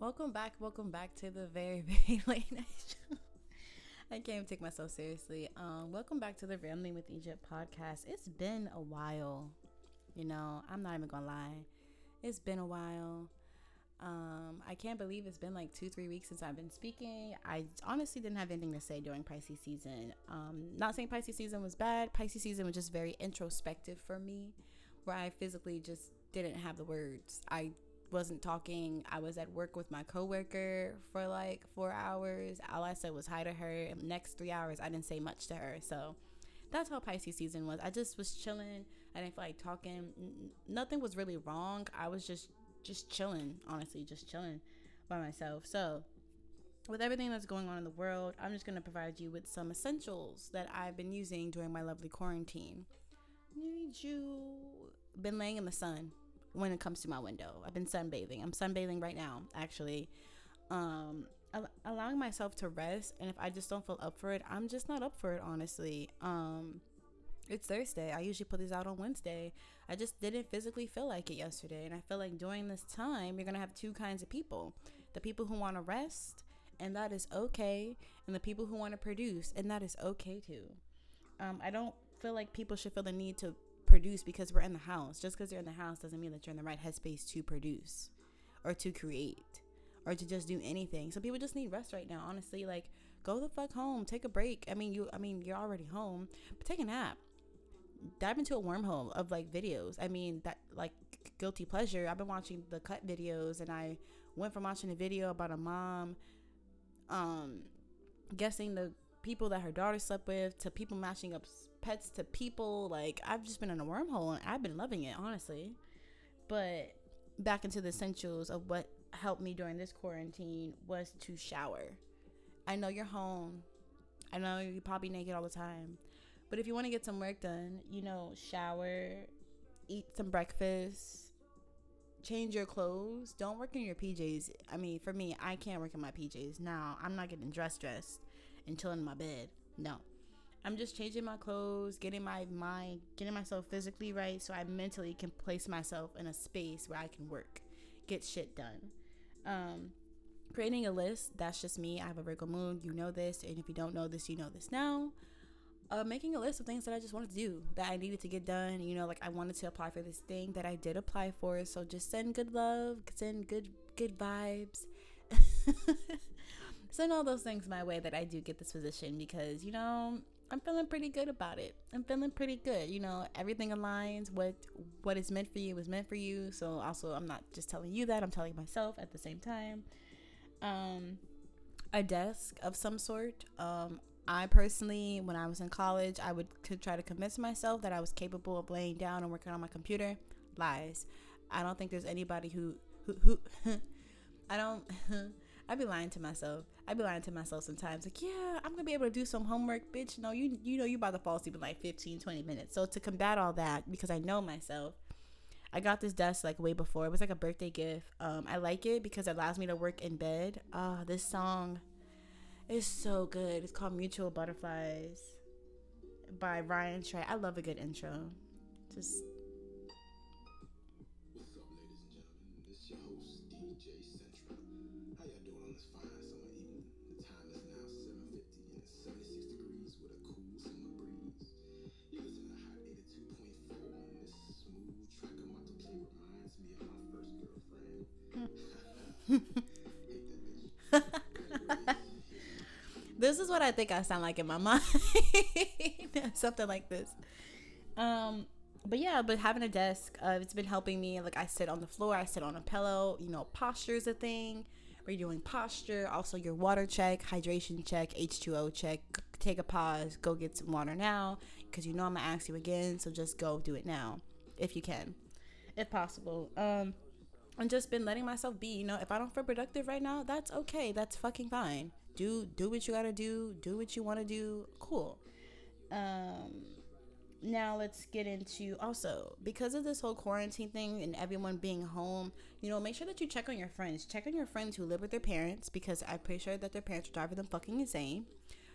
Welcome back, welcome back to the very, very late night show. I can't even take myself seriously. Um, welcome back to the Rambling with Egypt podcast. It's been a while, you know. I'm not even gonna lie. It's been a while. Um, I can't believe it's been like two, three weeks since I've been speaking. I honestly didn't have anything to say during Pisces season. Um, not saying Pisces season was bad. Pisces season was just very introspective for me, where I physically just didn't have the words. I wasn't talking. I was at work with my coworker for like four hours. All I said was hi to her. Next three hours, I didn't say much to her. So that's how Pisces season was. I just was chilling. I didn't feel like talking. Nothing was really wrong. I was just just chilling. Honestly, just chilling by myself. So with everything that's going on in the world, I'm just gonna provide you with some essentials that I've been using during my lovely quarantine. Need you been laying in the sun when it comes to my window. I've been sunbathing. I'm sunbathing right now, actually. Um, al- allowing myself to rest, and if I just don't feel up for it, I'm just not up for it, honestly. Um, it's Thursday. I usually put these out on Wednesday. I just didn't physically feel like it yesterday, and I feel like during this time, you're gonna have two kinds of people: the people who want to rest, and that is okay, and the people who want to produce, and that is okay too. Um, I don't feel like people should feel the need to produce because we're in the house. Just because you're in the house doesn't mean that you're in the right headspace to produce or to create or to just do anything. Some people just need rest right now, honestly. Like, go the fuck home, take a break. I mean, you I mean, you're already home, but take a nap. Dive into a wormhole of like videos. I mean, that like guilty pleasure. I've been watching the cut videos and I went from watching a video about a mom um guessing the people that her daughter slept with to people matching up pets to people. Like I've just been in a wormhole and I've been loving it, honestly. But back into the essentials of what helped me during this quarantine was to shower. I know you're home. I know you're probably naked all the time. But if you want to get some work done, you know, shower, eat some breakfast, change your clothes. Don't work in your PJs. I mean, for me, I can't work in my PJs. Now, I'm not getting dressed dressed and chilling in my bed. No. I'm just changing my clothes, getting my mind, getting myself physically right so I mentally can place myself in a space where I can work, get shit done. Um, creating a list, that's just me. I have a Virgo moon, you know this. And if you don't know this, you know this now. Uh, making a list of things that I just wanted to do that I needed to get done. You know, like I wanted to apply for this thing that I did apply for. So just send good love, send good good vibes. send all those things my way that I do get this position because you know I'm feeling pretty good about it. I'm feeling pretty good. You know, everything aligns. What what is meant for you is meant for you. So also, I'm not just telling you that. I'm telling myself at the same time. Um, a desk of some sort. Um, I personally, when I was in college, I would try to convince myself that I was capable of laying down and working on my computer. Lies. I don't think there's anybody who who who. I don't. I'd be lying to myself. I'd be lying to myself sometimes. Like, yeah, I'm gonna be able to do some homework, bitch. No, you you know you about to fall asleep in like 15, 20 minutes. So to combat all that, because I know myself, I got this desk like way before. It was like a birthday gift. Um, I like it because it allows me to work in bed. Ah, this song is so good. It's called Mutual Butterflies by Ryan Trey. I love a good intro. Just this is what I think I sound like in my mind. Something like this. Um, but yeah, but having a desk, uh, it's been helping me. Like I sit on the floor, I sit on a pillow. You know, posture is a thing. We're doing posture. Also, your water check, hydration check, H2O check. Take a pause. Go get some water now, because you know I'm gonna ask you again. So just go do it now, if you can, if possible. Um, and just been letting myself be. You know, if I don't feel productive right now, that's okay. That's fucking fine. Do do what you gotta do. Do what you want to do. Cool. Um, now let's get into also because of this whole quarantine thing and everyone being home. You know, make sure that you check on your friends. Check on your friends who live with their parents because I'm pretty sure that their parents are driving them fucking insane.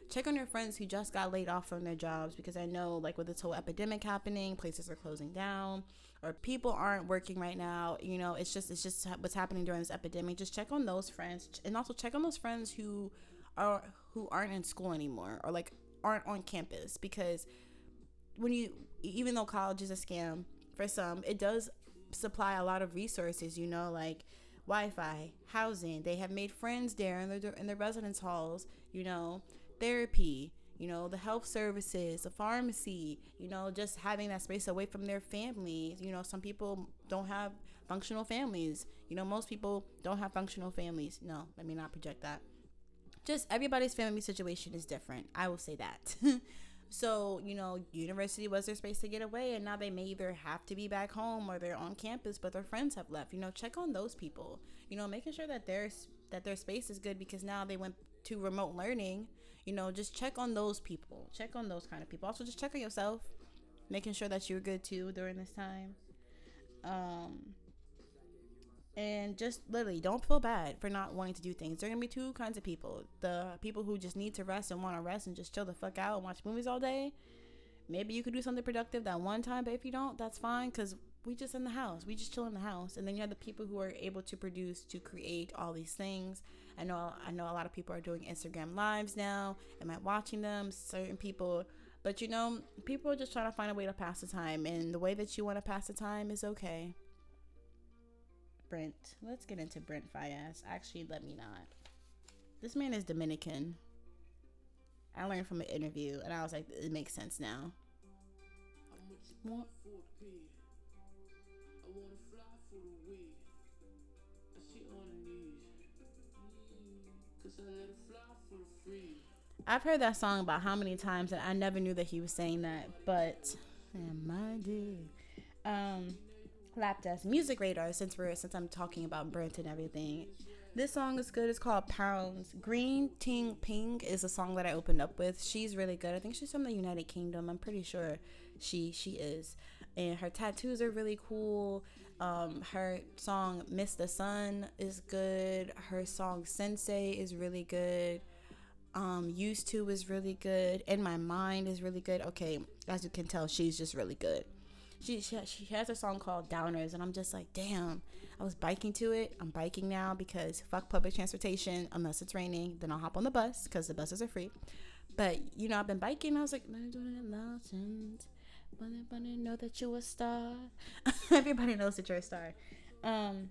check on your friends who just got laid off from their jobs because I know like with this whole epidemic happening, places are closing down or people aren't working right now. You know, it's just it's just what's happening during this epidemic. Just check on those friends and also check on those friends who are who aren't in school anymore or like aren't on campus because when you even though college is a scam for some, it does supply a lot of resources, you know, like Wi-Fi, housing. They have made friends there in their in their residence halls, you know therapy, you know, the health services, the pharmacy, you know, just having that space away from their families. You know, some people don't have functional families. You know, most people don't have functional families. No, let me not project that. Just everybody's family situation is different. I will say that. so, you know, university was their space to get away, and now they may either have to be back home or they're on campus, but their friends have left. You know, check on those people. You know, making sure that their that their space is good because now they went to remote learning you know, just check on those people. Check on those kind of people. Also, just check on yourself, making sure that you're good too during this time. Um, and just literally don't feel bad for not wanting to do things. There are gonna be two kinds of people: the people who just need to rest and want to rest and just chill the fuck out and watch movies all day. Maybe you could do something productive that one time, but if you don't, that's fine because we just in the house. We just chill in the house. And then you have the people who are able to produce, to create all these things I know I know a lot of people are doing Instagram lives now. Am I watching them? Certain people, but you know, people are just trying to find a way to pass the time, and the way that you want to pass the time is okay. Brent, let's get into Brent Faiyaz. Actually, let me not. This man is Dominican. I learned from an interview, and I was like, it makes sense now. What? I've heard that song about how many times, and I never knew that he was saying that. But am I did? Um, Lapdance Music Radar. Since we're since I'm talking about Brent and everything, this song is good. It's called Pounds. Greentea Peng is a song that I opened up with. She's really good. I think she's from the United Kingdom. I'm pretty sure she she is. And her tattoos are really cool. Um, her song Miss the Sun is good. Her song Sensei is really good um used to is really good and my mind is really good okay as you can tell she's just really good she, she, she has a song called downers and i'm just like damn i was biking to it i'm biking now because fuck public transportation unless it's raining then i'll hop on the bus because the buses are free but you know i've been biking i was like Everybody know that you're a star everybody knows that you're a star um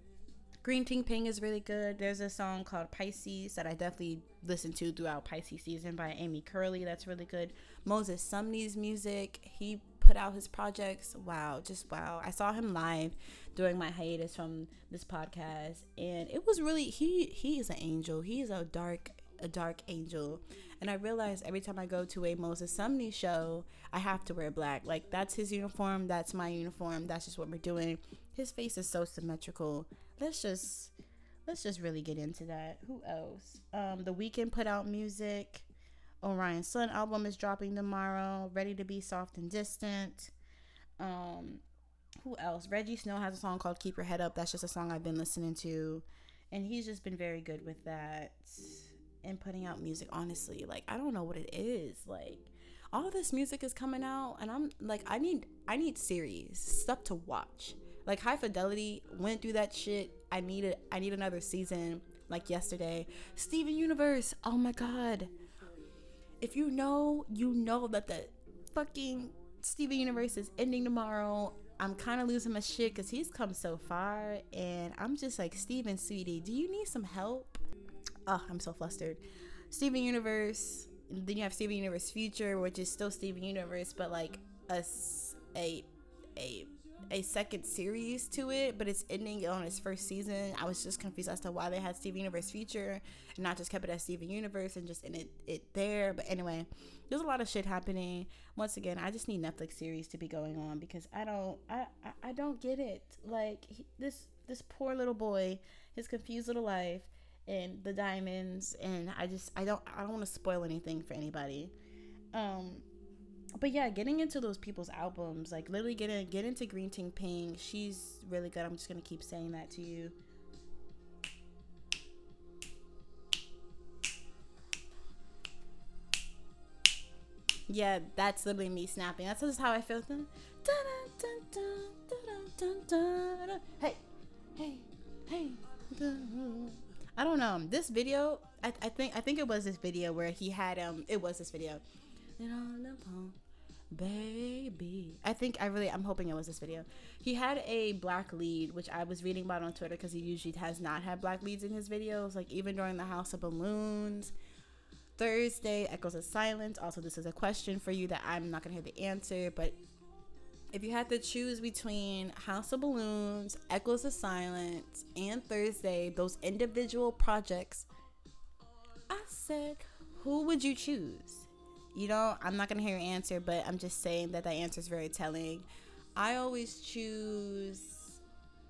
Greentea Peng is really good. There's a song called Pisces that I definitely listened to throughout Pisces season by Amy Curley. That's really good. Moses Sumney's music. He put out his projects. Wow, just wow. I saw him live during my hiatus from this podcast and it was really he he is an angel. He is a dark a dark angel. And I realize every time I go to a Moses Sumney show, I have to wear black. Like that's his uniform, that's my uniform, that's just what we're doing. His face is so symmetrical let's just let's just really get into that. Who else? Um, the Weeknd put out music. Orion Sun album is dropping tomorrow. Ready to be soft and distant. Um, who else? Rejjie Snow has a song called "Keep Your Head Up." That's just a song I've been listening to, and he's just been very good with that and putting out music. Honestly, like I don't know what it is. Like all this music is coming out, and I'm like, I need I need series stuff to watch. Like High Fidelity went through that shit. I needed I need another season like yesterday. Steven Universe. Oh my god. If you know, you know that the fucking Steven Universe is ending tomorrow. I'm kind of losing my shit because he's come so far, and I'm just like, Steven, sweetie, do you need some help? Oh, I'm so flustered. Steven Universe. Then you have Steven Universe Future, which is still Steven Universe, but like a a a a second series to it, but it's ending on its first season. I was just confused as to why they had Steven Universe Future and not just kept it as Steven Universe and just ended it there. But anyway, there's a lot of shit happening. Once again, I just need Netflix series to be going on because I don't, I, I, I don't get it. Like he, this, this poor little boy, his confused little life, and the diamonds, and I just, I don't, I don't want to spoil anything for anybody. Um, but yeah, getting into those people's albums, like literally getting get into Greentea Peng, she's really good. I'm just gonna keep saying that to you. Yeah, that's literally me snapping. That's just how I feel. Hey, hey, hey. I don't know. This video, I, I think I think it was this video where he had um it was this video. Baby. I think I really I'm hoping it was this video. He had a black lead, which I was reading about on Twitter because he usually has not had black leads in his videos. Like even during the House of Balloons, Thursday, Echoes of Silence. Also, this is a question for you that I'm not gonna hear the answer, but if you had to choose between House of Balloons, Echoes of Silence, and Thursday, those individual projects, I said, who would you choose? You know, I'm not gonna hear your answer, but I'm just saying that that answer is very telling. I always choose.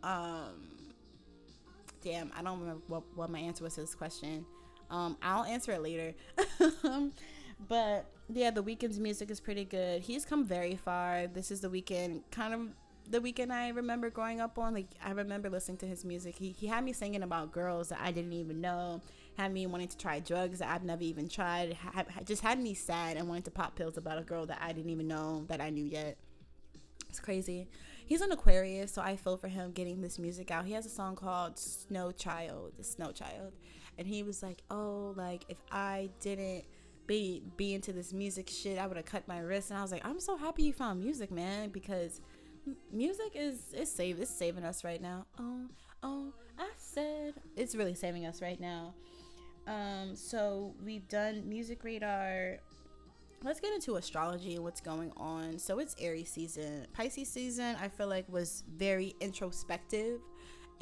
Um, damn, I don't remember what, what my answer was to this question. Um, I'll answer it later. but yeah, the Weeknd's music is pretty good. He's come very far. This is the Weeknd, kind of the Weeknd I remember growing up on. Like I remember listening to his music. He he had me singing about girls that I didn't even know. Had me wanting to try drugs that I've never even tried. Ha- just had me sad and wanting to pop pills about a girl that I didn't even know that I knew yet. It's crazy. He's an Aquarius, so I feel for him getting this music out. He has a song called Snow Child, Snow Child. And he was like, Oh, like if I didn't be be into this music shit, I would have cut my wrist. And I was like, I'm so happy you found music, man, because music is is save it's saving us right now. Oh, oh, I said it's really saving us right now. Um, so we've done music radar. Let's get into astrology and what's going on. So it's Aries season. Pisces season, I feel like was very introspective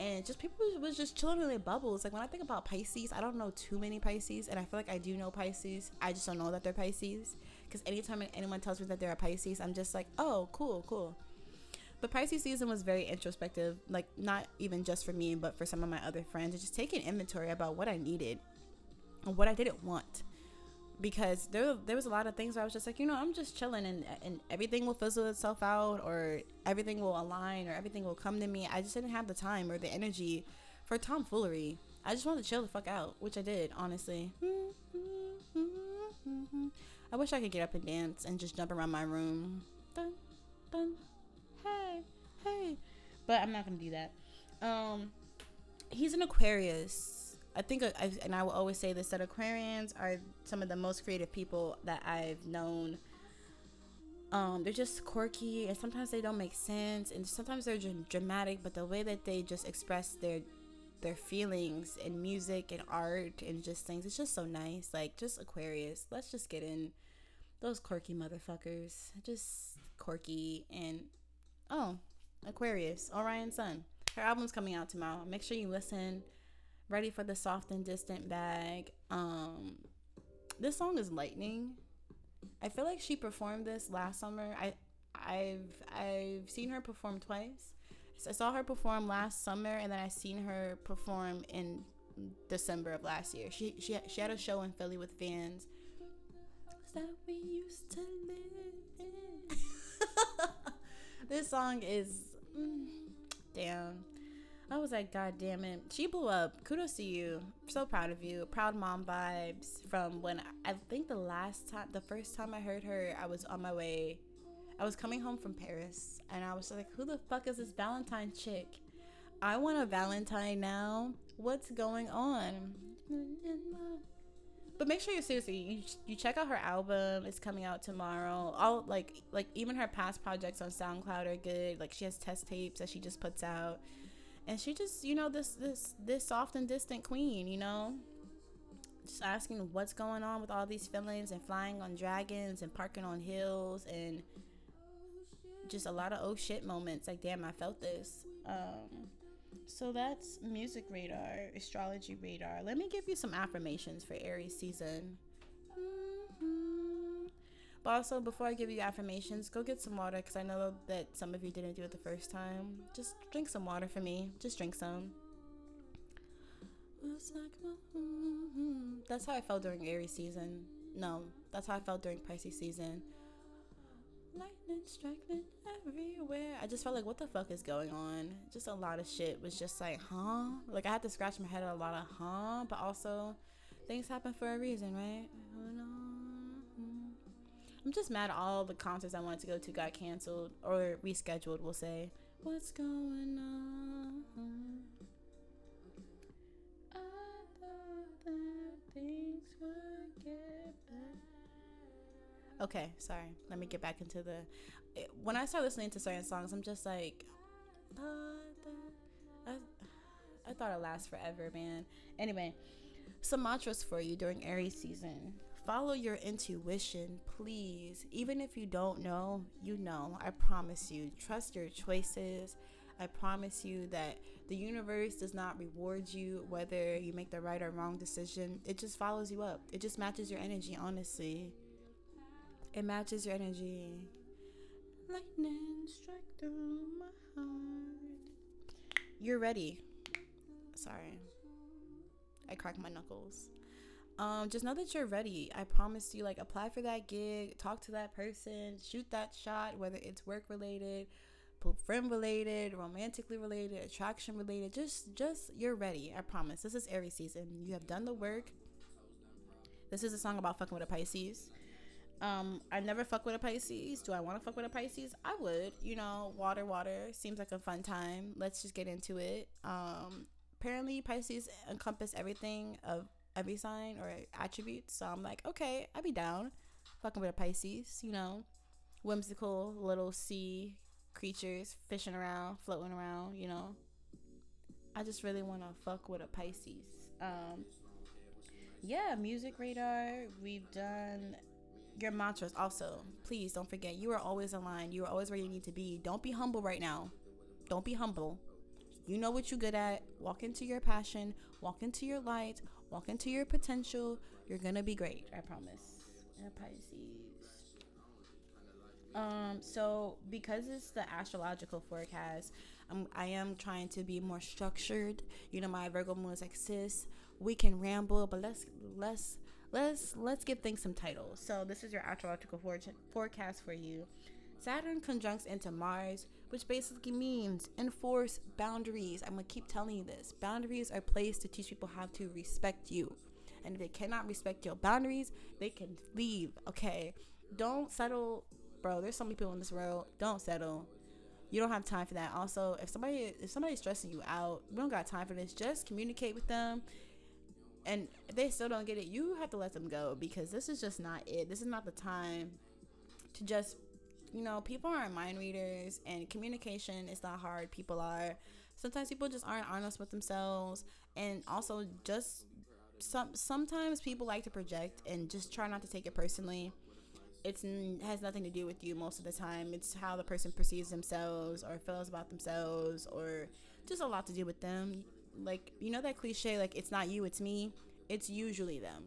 and just people was just chilling in their bubbles. Like when I think about Pisces, I don't know too many Pisces, and I feel like I do know Pisces. I just don't know that they're Pisces because anytime anyone tells me that they're a Pisces, I'm just like, oh, cool, cool. But Pisces season was very introspective, like not even just for me, but for some of my other friends, and just taking inventory about what I needed what I didn't want. Because there, there was a lot of things where I was just like, you know, I'm just chilling and, and everything will fizzle itself out or everything will align or everything will come to me. I just didn't have the time or the energy for tomfoolery. I just wanted to chill the fuck out, which I did, honestly. I wish I could get up and dance and just jump around my room. Dun, dun, hey, hey. But I'm not gonna do that. Um, he's an Aquarius. I think, I, and I will always say this: that Aquarians are some of the most creative people that I've known. Um, they're just quirky, and sometimes they don't make sense, and sometimes they're dr- dramatic. But the way that they just express their their feelings in music and art and just things, it's just so nice. Like just Aquarius. Let's just get in those quirky motherfuckers. Just quirky and oh, Aquarius, Orion Sun. Her album's coming out tomorrow. Make sure you listen. Ready for the soft and distant bag. Um, this song is lightning. I feel like she performed this last summer. I, I've I've seen her perform twice. I saw her perform last summer, and then I seen her perform in December of last year. She she she had a show in Philly with fans. That we used to live in. this song is mm, damn. I was like, God damn it. She blew up. Kudos to you. So proud of you. Proud mom vibes from when I think the last time, the first time I heard her, I was on my way. I was coming home from Paris and I was like, who the fuck is this Valentine chick? I want a Valentine now. What's going on? But make sure you seriously you, you check out her album. It's coming out tomorrow. All like like even her past projects on SoundCloud are good. Like she has test tapes that she just puts out and she just you know this this this soft and distant queen you know? Just asking what's going on with all these feelings and flying on dragons and parking on hills and just a lot of oh shit moments. Like damn i felt this. Um so that's music radar astrology radar. Let me give you some affirmations for aries season. Mhm. Also, before I give you affirmations, go get some water because I know that some of you didn't do it the first time. Just drink some water for me. Just drink some. That's how I felt during Aries season. No, that's how I felt during Pisces season. Lightning striking everywhere. I just felt like, what the fuck is going on? Just a lot of shit was just like, huh? Like I had to scratch my head a lot of huh, but also things happen for a reason, right? I'm just mad all the concerts I wanted to go to got canceled or rescheduled. We'll say. What's going on? I thought that things would get better. Okay, sorry. Let me get back into the. Eh, when I start listening to certain songs, I'm just like, I, I thought it lasts forever, man. Anyway, some mantras for you during Aries season. Follow your intuition, please. Even if you don't know, you know. I promise you. Trust your choices. I promise you that the universe does not reward you whether you make the right or wrong decision. It just follows you up. It just matches your energy, honestly. It matches your energy. Lightning strike through my heart. You're ready. Sorry. I cracked my knuckles um, just know that you're ready. I promise you, like, apply for that gig, talk to that person, shoot that shot, whether it's work related, friend related, romantically related, attraction related. Just, just you're ready. I promise. This is Aries season. You have done the work. This is a song about fucking with a Pisces. Um, I never fuck with a Pisces. Do I want to fuck with a Pisces? I would. You know, water, water seems like a fun time. Let's just get into it. Um, apparently Pisces encompass everything of every sign or attribute. So I'm like, okay, I'd be down. Fucking with a Pisces, you know, whimsical little sea creatures fishing around, floating around, you know. I just really want to fuck with a Pisces. Um, yeah, music radar. We've done your mantras also. Please don't forget, you are always aligned. You are always where you need to be. Don't be humble right now. Don't be humble. You know what you're good at. Walk into your passion, walk into your light, walk into your potential. You're gonna be great. I promise. And Pisces. Um, so because it's the astrological forecast, I'm, I am trying to be more structured. You know, my Virgo moon is like, sis, we can ramble, but let's let's let's let's give things some titles. So this is your astrological for- forecast for you. Saturn conjuncts into Mars, which basically means enforce boundaries. I'm gonna keep telling you this. Boundaries are placed to teach people how to respect you. And if they cannot respect your boundaries, they can leave. Okay. Don't settle, bro. There's so many people in this world. Don't settle. You don't have time for that. Also, if somebody if somebody's stressing you out, we don't got time for this. Just communicate with them. And if they still don't get it, you have to let them go because this is just not it. This is not the time to just you know, people aren't mind readers and communication is not hard. People are. Sometimes people just aren't honest with themselves and also just some sometimes people like to project and just try not to take it personally. It's has nothing to do with you most of the time. It's how the person perceives themselves or feels about themselves or just a lot to do with them. Like, you know that cliche like it's not you, it's me. It's usually them.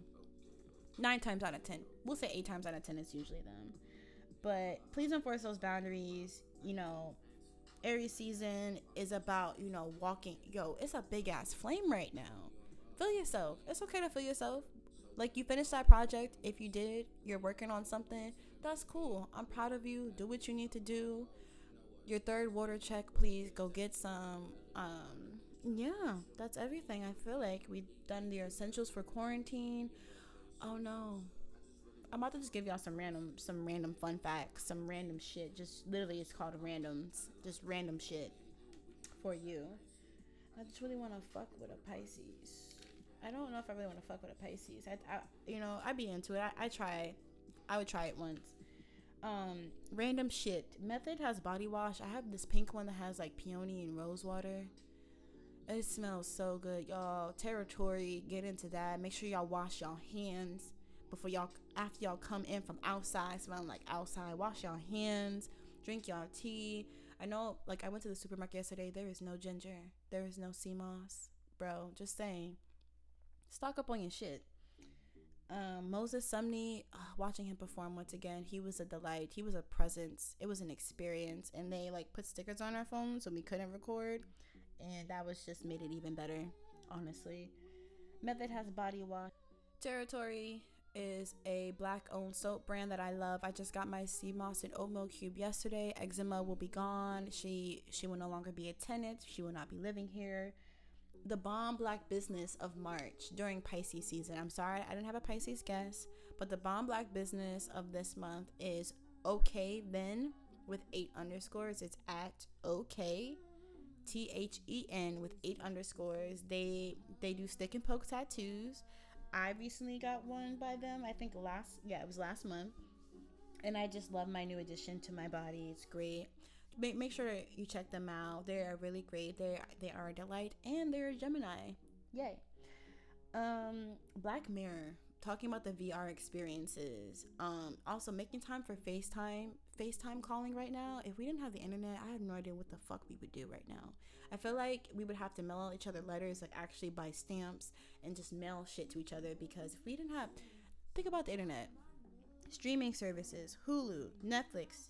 9 times out of 10. We'll say 8 times out of 10 it's usually them but please enforce those boundaries. You know, Aries season is about, you know, walking. Yo, it's a big ass flame right now. Feel yourself. It's okay to feel yourself. Like you finished that project. If you did, you're working on something. That's cool. I'm proud of you. Do what you need to do. Your third water check, please go get some. Um, yeah, that's everything. I feel like we've done the essentials for quarantine. Oh no, I'm about to just give y'all some random, some random fun facts, some random shit. Just literally, it's called randoms. Just random shit for you. I just really want to fuck with a Pisces. I don't know if I really want to fuck with a Pisces. I, I you know, I'd be into it. I, I try. I would try it once. Um, random shit. Method has body wash. I have this pink one that has like peony and rose water. It smells so good, y'all. Territory, get into that. Make sure y'all wash y'all hands before y'all after y'all come in from outside smelling like outside. Wash y'all hands drink y'all tea. I know like i went to the supermarket yesterday. There is no ginger. There is no sea moss. Bro just saying. Stock up on your shit. Um, Moses Sumney, uh, watching him perform once again, he was a delight. He was a presence. It was an experience, and they like put stickers on our phones so we couldn't record, and that was just made it even better. Honestly, Method has body wash. Territory is a black owned soap brand that I love. I just got my sea moss and oatmeal cube yesterday. Eczema will be gone. She she will no longer be a tenant. She will not be living here. The bomb black business of March during Pisces season. I'm sorry I didn't have a Pisces guest, But the bomb black business of this month is okay then with eight underscores. It's at okay T H E N with eight underscores. They they do stick and poke tattoos. I recently got one by them. I think last yeah, it was last month. And I just love my new addition to my body. It's great. Make, make sure you check them out. They are really great. They they are a delight and they're a Gemini. Yay. Um Black Mirror talking about the VR experiences. Um, also making time for FaceTime, FaceTime calling right now. If we didn't have the internet, I have no idea what the fuck we would do right now. I feel like we would have to mail each other letters, like actually buy stamps and just mail shit to each other because if we didn't have, think about the internet, streaming services, Hulu, Netflix,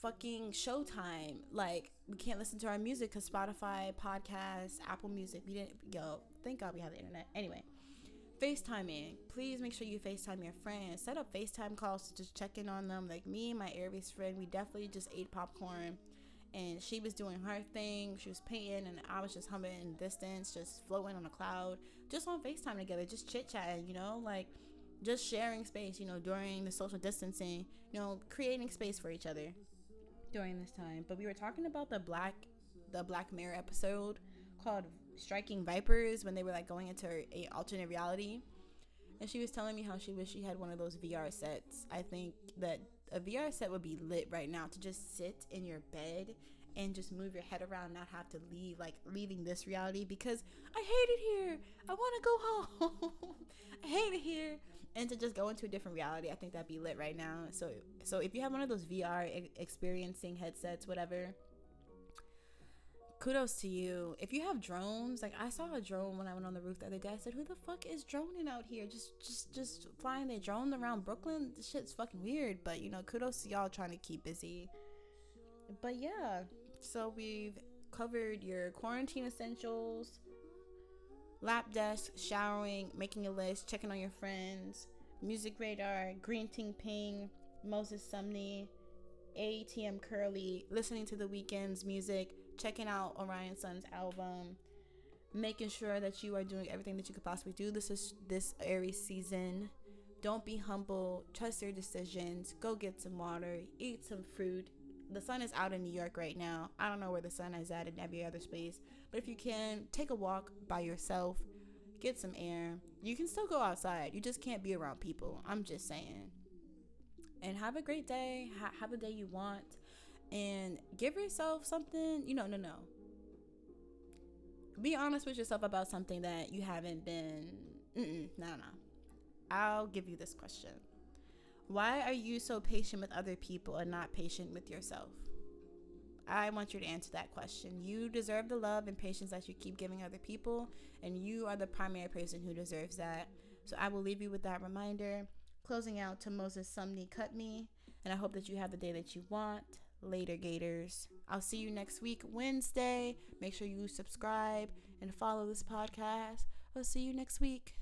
fucking Showtime. Like we can't listen to our music because Spotify, podcasts, Apple Music. We didn't. Yo, thank God we have the internet. Anyway. FaceTiming. Please make sure you FaceTime your friends. Set up FaceTime calls to just check in on them. Like me and my Aries friend, we definitely just ate popcorn and she was doing her thing. She was painting and I was just humming in distance, just floating on a cloud, just on FaceTime together, just chit chatting, you know, like just sharing space, you know, during the social distancing, you know, creating space for each other during this time. But we were talking about the black the Black Mirror episode called striking vipers when they were like going into a alternate reality and she was telling me how she wished she had one of those VR sets. I think that a VR set would be lit right now to just sit in your bed and just move your head around, not have to leave, like leaving this reality because I hate it here. I want to go home. I hate it here, and to just go into a different reality. I think that'd be lit right now. So, so if you have one of those VR experiencing headsets, whatever, kudos to you. If you have drones, like I saw a drone when I went on the roof the other day. I said, "Who the fuck is droning out here? Just, just, just flying their drone around Brooklyn. This shit's fucking weird." But you know, kudos to y'all trying to keep busy. But yeah, so we've covered your quarantine essentials, lap desk, showering, making a list, checking on your friends, music radar, Greentea Peng, Moses Sumney, ATM Curly, listening to the Weeknd's music checking out Orion Sun's album, making sure that you are doing everything that you could possibly do. This is this Aries season. Don't be humble. Trust your decisions. Go get some water. Eat some fruit. The sun is out in New York right now. I don't know where the sun is at in every other space, but if you can, take a walk by yourself. Get some air. You can still go outside. You just can't be around people. I'm just saying. And have a great day. Ha- have a day you want and give yourself something. You know, no, no. Be honest with yourself about something that you haven't been. No, no. I'll give you this question. Why are you so patient with other people and not patient with yourself? I want you to answer that question. You deserve the love and patience that you keep giving other people, and you are the primary person who deserves that. So I will leave you with that reminder. Closing out to Moses Sumney Cut Me, and I hope that you have the day that you want. Later, Gators. I'll see you next week, Wednesday. Make sure you subscribe and follow this podcast. I'll see you next week.